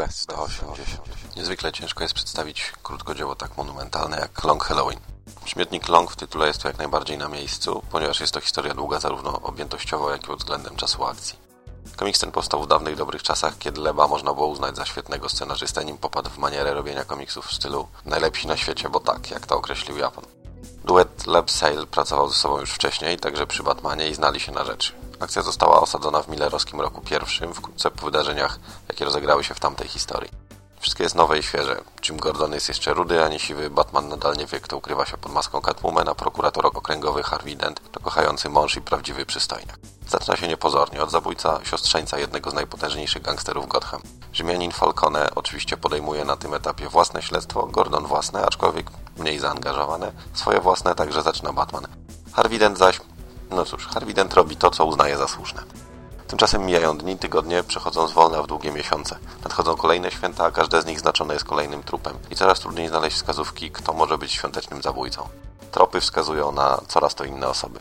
B180. Niezwykle ciężko jest przedstawić krótkodzieło tak monumentalne jak Long Halloween. Śmietnik Long w tytule jest to jak najbardziej na miejscu, ponieważ jest to historia długa zarówno objętościowo, jak i względem czasu akcji. Komiks ten powstał w dawnych dobrych czasach, kiedy Leba można było uznać za świetnego scenarzystę, nim popadł w manierę robienia komiksów w stylu najlepsi na świecie, bo tak, jak to określił Japan. Duet Leb Sale pracował ze sobą już wcześniej, także przy Batmanie i znali się na rzeczy. Akcja została osadzona w millerowskim roku pierwszym, wkrótce po wydarzeniach, jakie rozegrały się w tamtej historii. Wszystko jest nowe i świeże. Jim Gordon jest jeszcze rudy, a nie siwy. Batman nadal nie wie, kto ukrywa się pod maską Catwoman, a prokurator okręgowy Harvey Dent to kochający mąż i prawdziwy przystojniak. Zaczyna się niepozornie od zabójca siostrzeńca jednego z najpotężniejszych gangsterów Gotham. Rzymianin Falcone oczywiście podejmuje na tym etapie własne śledztwo, Gordon własne, aczkolwiek mniej zaangażowane. Swoje własne także zaczyna Batman. Harvey Dent zaś... No cóż, Harvey Dent robi to, co uznaje za słuszne. Tymczasem mijają dni, tygodnie, przechodzą z wolna w długie miesiące. Nadchodzą kolejne święta, a każde z nich znaczone jest kolejnym trupem i coraz trudniej znaleźć wskazówki, kto może być świątecznym zabójcą. Tropy wskazują na coraz to inne osoby.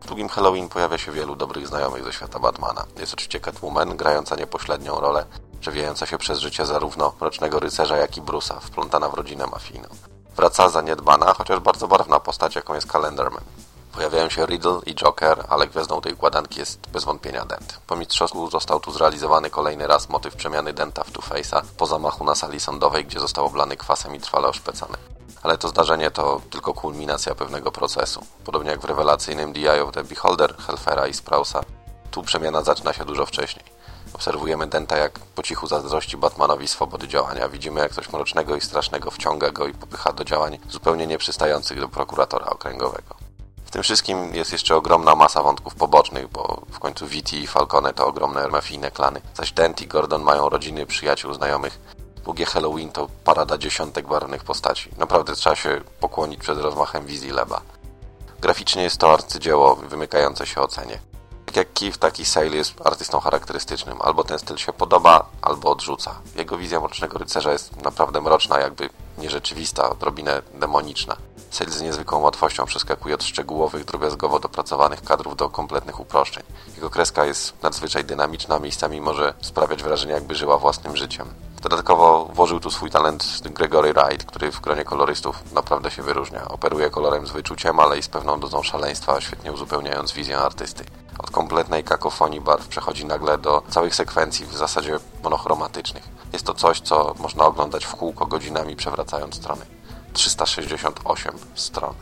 W długim Halloween pojawia się wielu dobrych znajomych ze świata Batmana. Jest oczywiście Catwoman, grająca niepośrednią rolę, przewijająca się przez życie zarówno Mrocznego Rycerza, jak i Bruce'a, wplątana w rodzinę mafijną. Wraca zaniedbana, chociaż bardzo barwna postać, jaką jest Calendarman. Pojawiają się Riddle i Joker, ale gwiazdą tej układanki jest bez wątpienia Dent. Po mistrzostwu został tu zrealizowany kolejny raz motyw przemiany Denta w Two-Face'a po zamachu na sali sądowej, gdzie został oblany kwasem i trwale oszpecany. Ale to zdarzenie to tylko kulminacja pewnego procesu. Podobnie jak w rewelacyjnym The Eye of the Beholder, Helfera i Sprausa, tu przemiana zaczyna się dużo wcześniej. Obserwujemy Denta, jak po cichu zazdrości Batmanowi swobody działania. Widzimy, jak coś mrocznego i strasznego wciąga go i popycha do działań zupełnie nieprzystających do prokuratora okręgowego. W tym wszystkim jest jeszcze ogromna masa wątków pobocznych, bo w końcu Viti i Falcone to ogromne mafijne klany, zaś Dent i Gordon mają rodziny, przyjaciół, znajomych. Długie Halloween to parada dziesiątek barwnych postaci. Naprawdę trzeba się pokłonić przed rozmachem wizji Leba. Graficznie jest to arcydzieło wymykające się ocenie. Jak Keith, taki Sale jest artystą charakterystycznym. Albo ten styl się podoba, albo odrzuca. Jego wizja Mrocznego Rycerza jest naprawdę mroczna, jakby nierzeczywista, odrobinę demoniczna. Sale z niezwykłą łatwością przeskakuje od szczegółowych, drobiazgowo dopracowanych kadrów do kompletnych uproszczeń. Jego kreska jest nadzwyczaj dynamiczna, miejscami może sprawiać wrażenie, jakby żyła własnym życiem. Dodatkowo włożył tu swój talent Gregory Wright, który w gronie kolorystów naprawdę się wyróżnia. Operuje kolorem z wyczuciem, ale i z pewną dozą szaleństwa, świetnie uzupełniając wizję artysty. Kompletnej kakofonii barw przechodzi nagle do całych sekwencji, w zasadzie monochromatycznych. Jest to coś, co można oglądać w kółko godzinami, przewracając strony. 368 stron.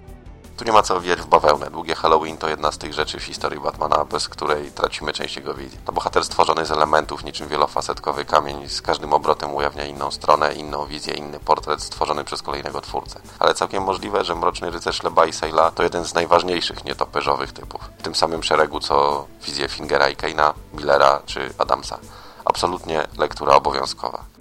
Tu nie ma co wijać w bawełnę. Długie Halloween to jedna z tych rzeczy w historii Batmana, bez której tracimy część jego wizji. To bohater stworzony z elementów, niczym wielofasetkowy kamień, z każdym obrotem ujawnia inną stronę, inną wizję, inny portret stworzony przez kolejnego twórcę. Ale całkiem możliwe, że Mroczny Rycerz Leba i Sejla to jeden z najważniejszych nietoperzowych typów. W tym samym szeregu co wizje Fingera i Keina, Millera czy Adamsa. Absolutnie lektura obowiązkowa.